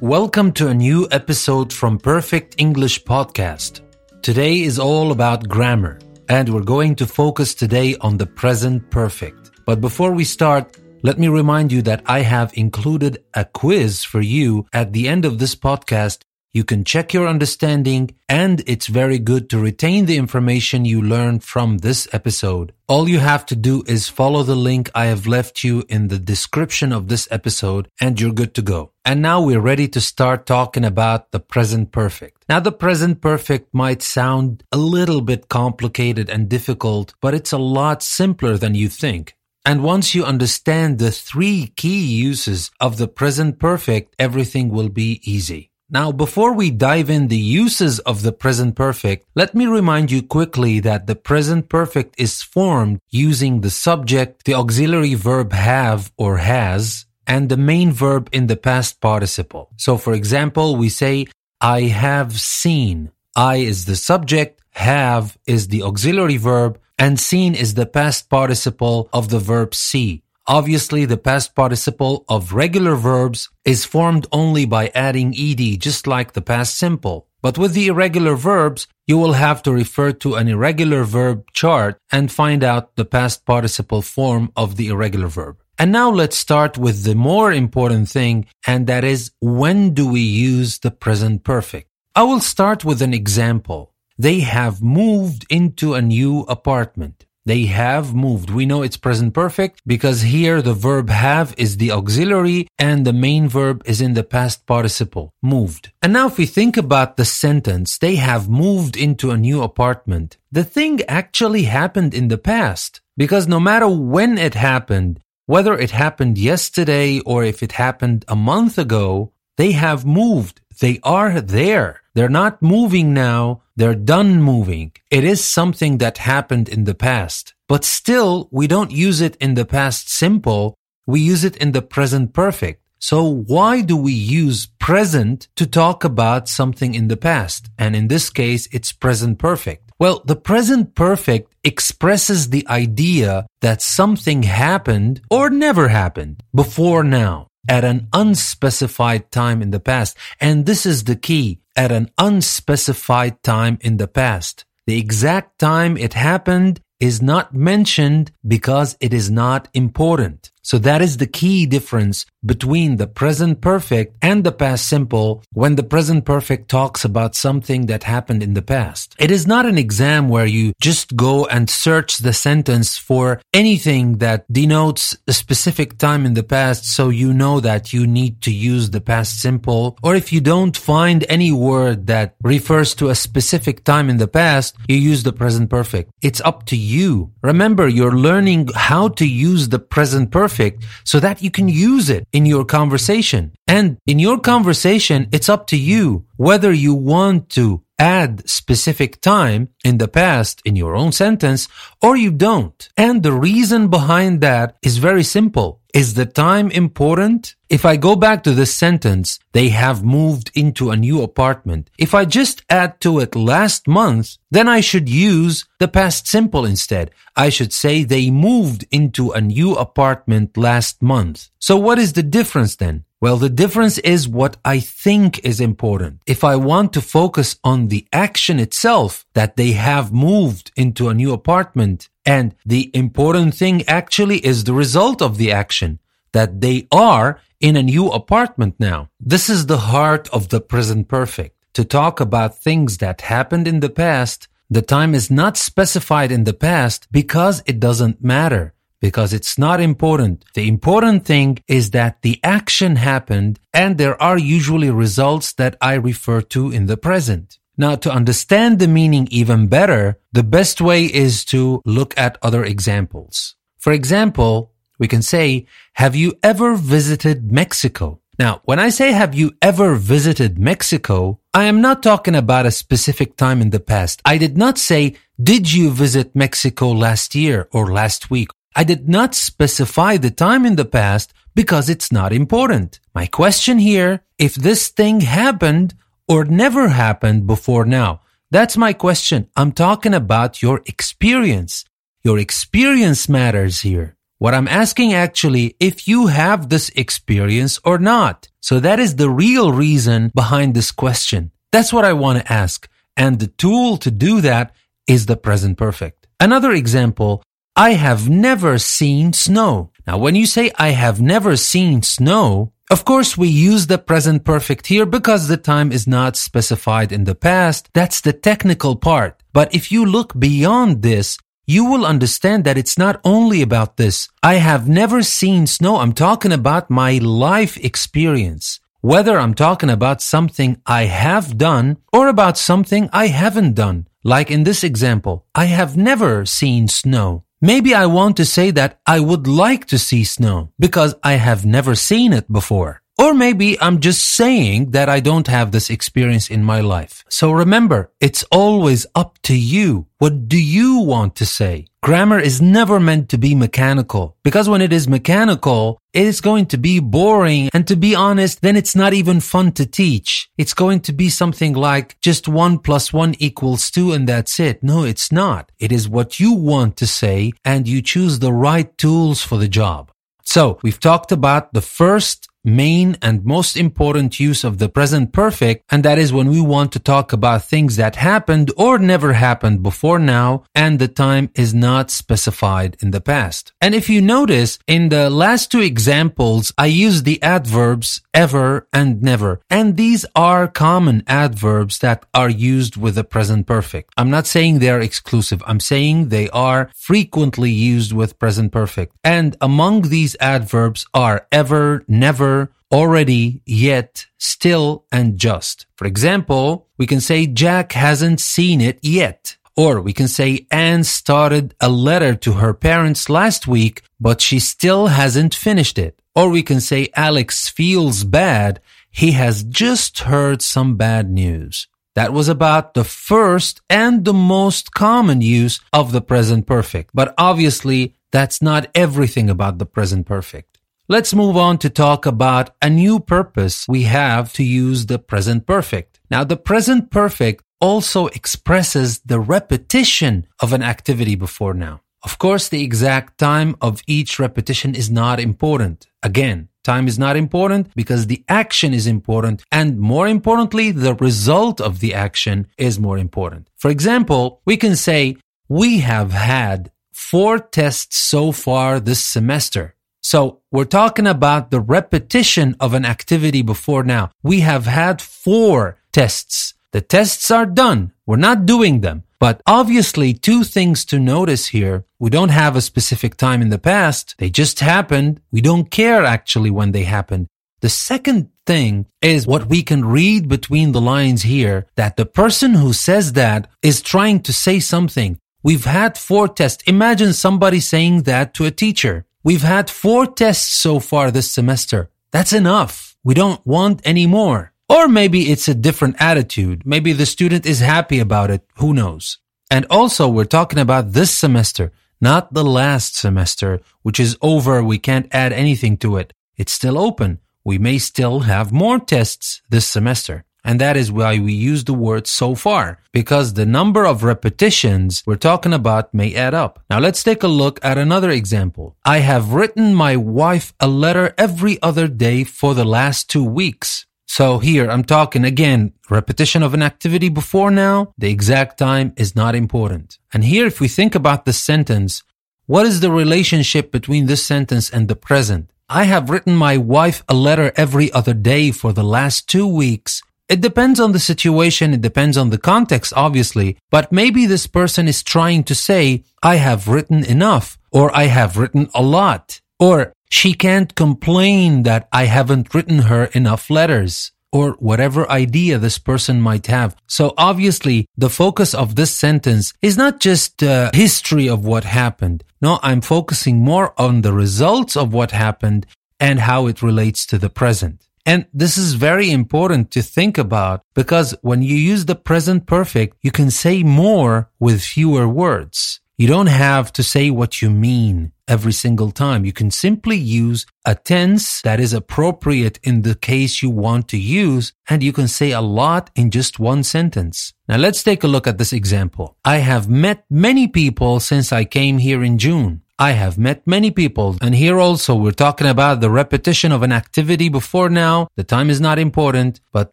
Welcome to a new episode from Perfect English Podcast. Today is all about grammar, and we're going to focus today on the present perfect. But before we start, let me remind you that I have included a quiz for you at the end of this podcast you can check your understanding and it's very good to retain the information you learned from this episode. All you have to do is follow the link I have left you in the description of this episode and you're good to go. And now we're ready to start talking about the present perfect. Now the present perfect might sound a little bit complicated and difficult, but it's a lot simpler than you think. And once you understand the three key uses of the present perfect, everything will be easy. Now, before we dive in the uses of the present perfect, let me remind you quickly that the present perfect is formed using the subject, the auxiliary verb have or has, and the main verb in the past participle. So, for example, we say, I have seen. I is the subject, have is the auxiliary verb, and seen is the past participle of the verb see. Obviously, the past participle of regular verbs is formed only by adding ed, just like the past simple. But with the irregular verbs, you will have to refer to an irregular verb chart and find out the past participle form of the irregular verb. And now let's start with the more important thing, and that is when do we use the present perfect? I will start with an example. They have moved into a new apartment. They have moved. We know it's present perfect because here the verb have is the auxiliary and the main verb is in the past participle, moved. And now if we think about the sentence, they have moved into a new apartment. The thing actually happened in the past because no matter when it happened, whether it happened yesterday or if it happened a month ago, they have moved. They are there. They're not moving now. They're done moving. It is something that happened in the past. But still, we don't use it in the past simple. We use it in the present perfect. So why do we use present to talk about something in the past? And in this case, it's present perfect. Well, the present perfect expresses the idea that something happened or never happened before now at an unspecified time in the past. And this is the key at an unspecified time in the past. The exact time it happened is not mentioned because it is not important. So that is the key difference between the present perfect and the past simple when the present perfect talks about something that happened in the past. It is not an exam where you just go and search the sentence for anything that denotes a specific time in the past so you know that you need to use the past simple or if you don't find any word that refers to a specific time in the past, you use the present perfect. It's up to you. Remember, you're learning how to use the present perfect perfect so that you can use it in your conversation. And in your conversation, it's up to you whether you want to add specific time in the past in your own sentence or you don't. And the reason behind that is very simple. Is the time important? If I go back to this sentence, they have moved into a new apartment. If I just add to it last month, then I should use the past simple instead. I should say they moved into a new apartment last month. So what is the difference then? Well, the difference is what I think is important. If I want to focus on the action itself, that they have moved into a new apartment, and the important thing actually is the result of the action, that they are in a new apartment now. This is the heart of the present perfect. To talk about things that happened in the past, the time is not specified in the past because it doesn't matter, because it's not important. The important thing is that the action happened and there are usually results that I refer to in the present. Now, to understand the meaning even better, the best way is to look at other examples. For example, we can say, have you ever visited Mexico? Now, when I say have you ever visited Mexico, I am not talking about a specific time in the past. I did not say, did you visit Mexico last year or last week? I did not specify the time in the past because it's not important. My question here, if this thing happened, or never happened before now? That's my question. I'm talking about your experience. Your experience matters here. What I'm asking actually, if you have this experience or not. So that is the real reason behind this question. That's what I want to ask. And the tool to do that is the present perfect. Another example, I have never seen snow. Now, when you say I have never seen snow, of course, we use the present perfect here because the time is not specified in the past. That's the technical part. But if you look beyond this, you will understand that it's not only about this. I have never seen snow. I'm talking about my life experience. Whether I'm talking about something I have done or about something I haven't done. Like in this example, I have never seen snow. Maybe I want to say that I would like to see snow because I have never seen it before. Or maybe I'm just saying that I don't have this experience in my life. So remember, it's always up to you. What do you want to say? Grammar is never meant to be mechanical because when it is mechanical, it is going to be boring. And to be honest, then it's not even fun to teach. It's going to be something like just one plus one equals two and that's it. No, it's not. It is what you want to say and you choose the right tools for the job. So we've talked about the first main and most important use of the present perfect, and that is when we want to talk about things that happened or never happened before now, and the time is not specified in the past. And if you notice, in the last two examples, I use the adverbs ever and never, and these are common adverbs that are used with the present perfect. I'm not saying they are exclusive. I'm saying they are frequently used with present perfect. And among these adverbs are ever, never, already, yet, still, and just. For example, we can say Jack hasn't seen it yet. Or we can say Anne started a letter to her parents last week, but she still hasn't finished it. Or we can say Alex feels bad. He has just heard some bad news. That was about the first and the most common use of the present perfect. But obviously, that's not everything about the present perfect. Let's move on to talk about a new purpose we have to use the present perfect. Now, the present perfect also expresses the repetition of an activity before now. Of course, the exact time of each repetition is not important. Again, time is not important because the action is important. And more importantly, the result of the action is more important. For example, we can say, we have had four tests so far this semester. So we're talking about the repetition of an activity before now. We have had four tests. The tests are done. We're not doing them. But obviously, two things to notice here. We don't have a specific time in the past. They just happened. We don't care actually when they happened. The second thing is what we can read between the lines here that the person who says that is trying to say something. We've had four tests. Imagine somebody saying that to a teacher. We've had four tests so far this semester. That's enough. We don't want any more. Or maybe it's a different attitude. Maybe the student is happy about it. Who knows? And also we're talking about this semester, not the last semester, which is over. We can't add anything to it. It's still open. We may still have more tests this semester. And that is why we use the word so far, because the number of repetitions we're talking about may add up. Now let's take a look at another example. I have written my wife a letter every other day for the last two weeks. So here I'm talking again, repetition of an activity before now, the exact time is not important. And here if we think about the sentence, what is the relationship between this sentence and the present? I have written my wife a letter every other day for the last two weeks it depends on the situation, it depends on the context, obviously, but maybe this person is trying to say, I have written enough, or I have written a lot, or she can't complain that I haven't written her enough letters, or whatever idea this person might have. So obviously, the focus of this sentence is not just the history of what happened. No, I'm focusing more on the results of what happened and how it relates to the present. And this is very important to think about because when you use the present perfect, you can say more with fewer words. You don't have to say what you mean every single time. You can simply use a tense that is appropriate in the case you want to use, and you can say a lot in just one sentence. Now let's take a look at this example. I have met many people since I came here in June. I have met many people. And here also we're talking about the repetition of an activity before now. The time is not important, but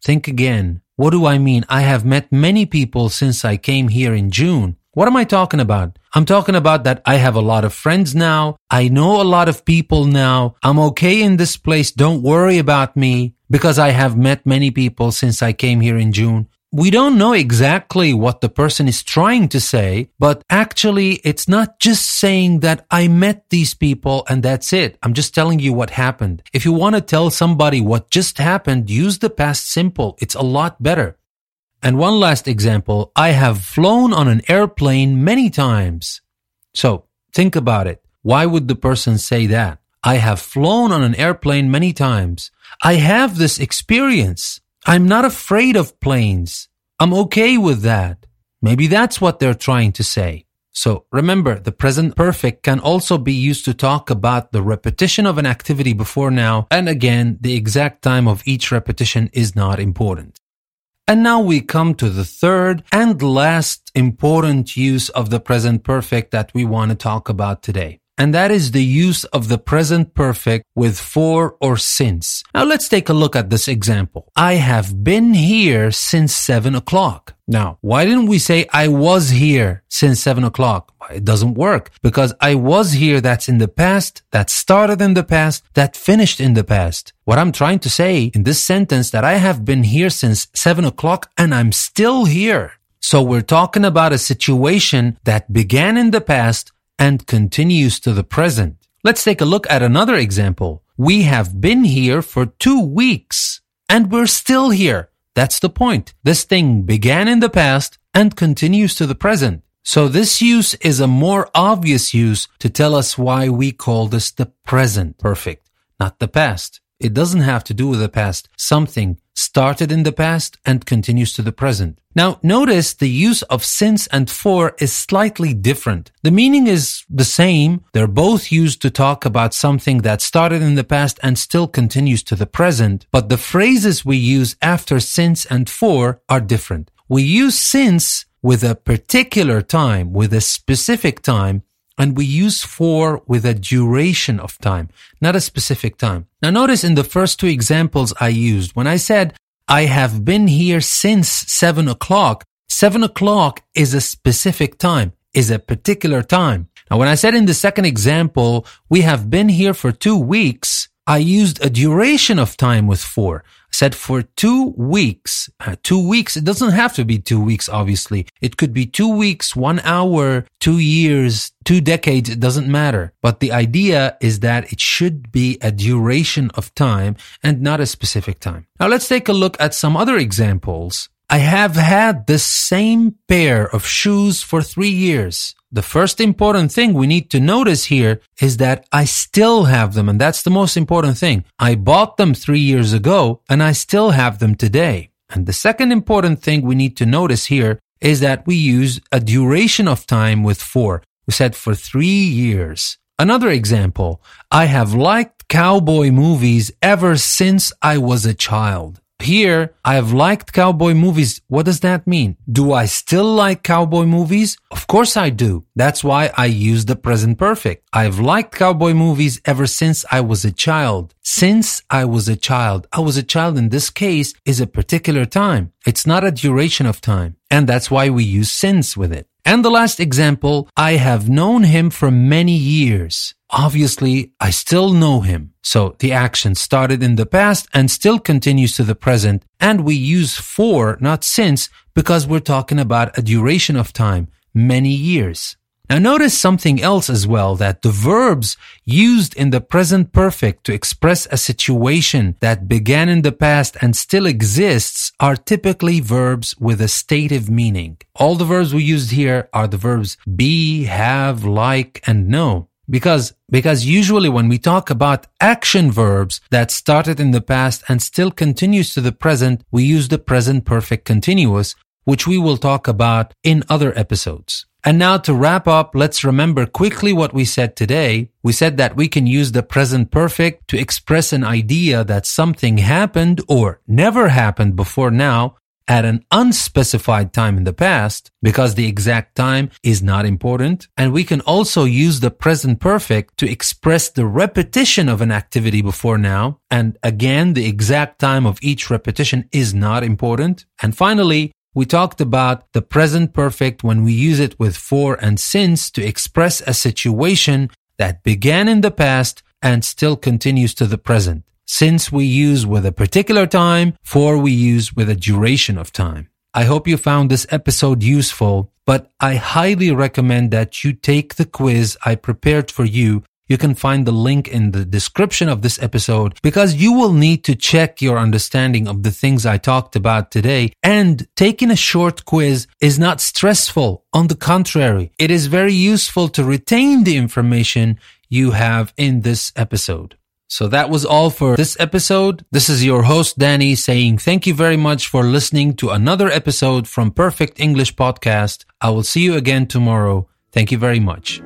think again. What do I mean? I have met many people since I came here in June. What am I talking about? I'm talking about that I have a lot of friends now. I know a lot of people now. I'm okay in this place. Don't worry about me because I have met many people since I came here in June. We don't know exactly what the person is trying to say, but actually it's not just saying that I met these people and that's it. I'm just telling you what happened. If you want to tell somebody what just happened, use the past simple. It's a lot better. And one last example, I have flown on an airplane many times. So think about it. Why would the person say that? I have flown on an airplane many times. I have this experience. I'm not afraid of planes. I'm okay with that. Maybe that's what they're trying to say. So remember, the present perfect can also be used to talk about the repetition of an activity before now. And again, the exact time of each repetition is not important. And now we come to the third and last important use of the present perfect that we want to talk about today and that is the use of the present perfect with for or since. Now let's take a look at this example. I have been here since seven o'clock. Now, why didn't we say I was here since seven o'clock? It doesn't work because I was here that's in the past, that started in the past, that finished in the past. What I'm trying to say in this sentence that I have been here since seven o'clock and I'm still here. So we're talking about a situation that began in the past and continues to the present. Let's take a look at another example. We have been here for two weeks and we're still here. That's the point. This thing began in the past and continues to the present. So this use is a more obvious use to tell us why we call this the present perfect, not the past. It doesn't have to do with the past. Something started in the past and continues to the present. Now, notice the use of since and for is slightly different. The meaning is the same. They're both used to talk about something that started in the past and still continues to the present, but the phrases we use after since and for are different. We use since with a particular time, with a specific time, and we use for with a duration of time, not a specific time. Now notice in the first two examples I used, when I said, I have been here since seven o'clock, seven o'clock is a specific time, is a particular time. Now when I said in the second example, we have been here for two weeks, I used a duration of time with for said for two weeks, uh, two weeks, it doesn't have to be two weeks, obviously. It could be two weeks, one hour, two years, two decades, it doesn't matter. But the idea is that it should be a duration of time and not a specific time. Now let's take a look at some other examples. I have had the same pair of shoes for three years. The first important thing we need to notice here is that I still have them, and that's the most important thing. I bought them three years ago, and I still have them today. And the second important thing we need to notice here is that we use a duration of time with for. We said for three years. Another example, I have liked cowboy movies ever since I was a child. Here, I've liked cowboy movies. What does that mean? Do I still like cowboy movies? Of course I do. That's why I use the present perfect. I've liked cowboy movies ever since I was a child. Since I was a child. I was a child in this case is a particular time. It's not a duration of time. And that's why we use since with it. And the last example, I have known him for many years. Obviously, I still know him. So the action started in the past and still continues to the present. And we use for, not since, because we're talking about a duration of time, many years. Now notice something else as well that the verbs used in the present perfect to express a situation that began in the past and still exists are typically verbs with a stative meaning. All the verbs we used here are the verbs be, have, like, and know. Because, because usually when we talk about action verbs that started in the past and still continues to the present, we use the present perfect continuous, which we will talk about in other episodes. And now to wrap up, let's remember quickly what we said today. We said that we can use the present perfect to express an idea that something happened or never happened before now at an unspecified time in the past because the exact time is not important. And we can also use the present perfect to express the repetition of an activity before now. And again, the exact time of each repetition is not important. And finally, we talked about the present perfect when we use it with for and since to express a situation that began in the past and still continues to the present. Since we use with a particular time, for we use with a duration of time. I hope you found this episode useful, but I highly recommend that you take the quiz I prepared for you. You can find the link in the description of this episode because you will need to check your understanding of the things I talked about today. And taking a short quiz is not stressful. On the contrary, it is very useful to retain the information you have in this episode. So that was all for this episode. This is your host, Danny, saying thank you very much for listening to another episode from Perfect English Podcast. I will see you again tomorrow. Thank you very much.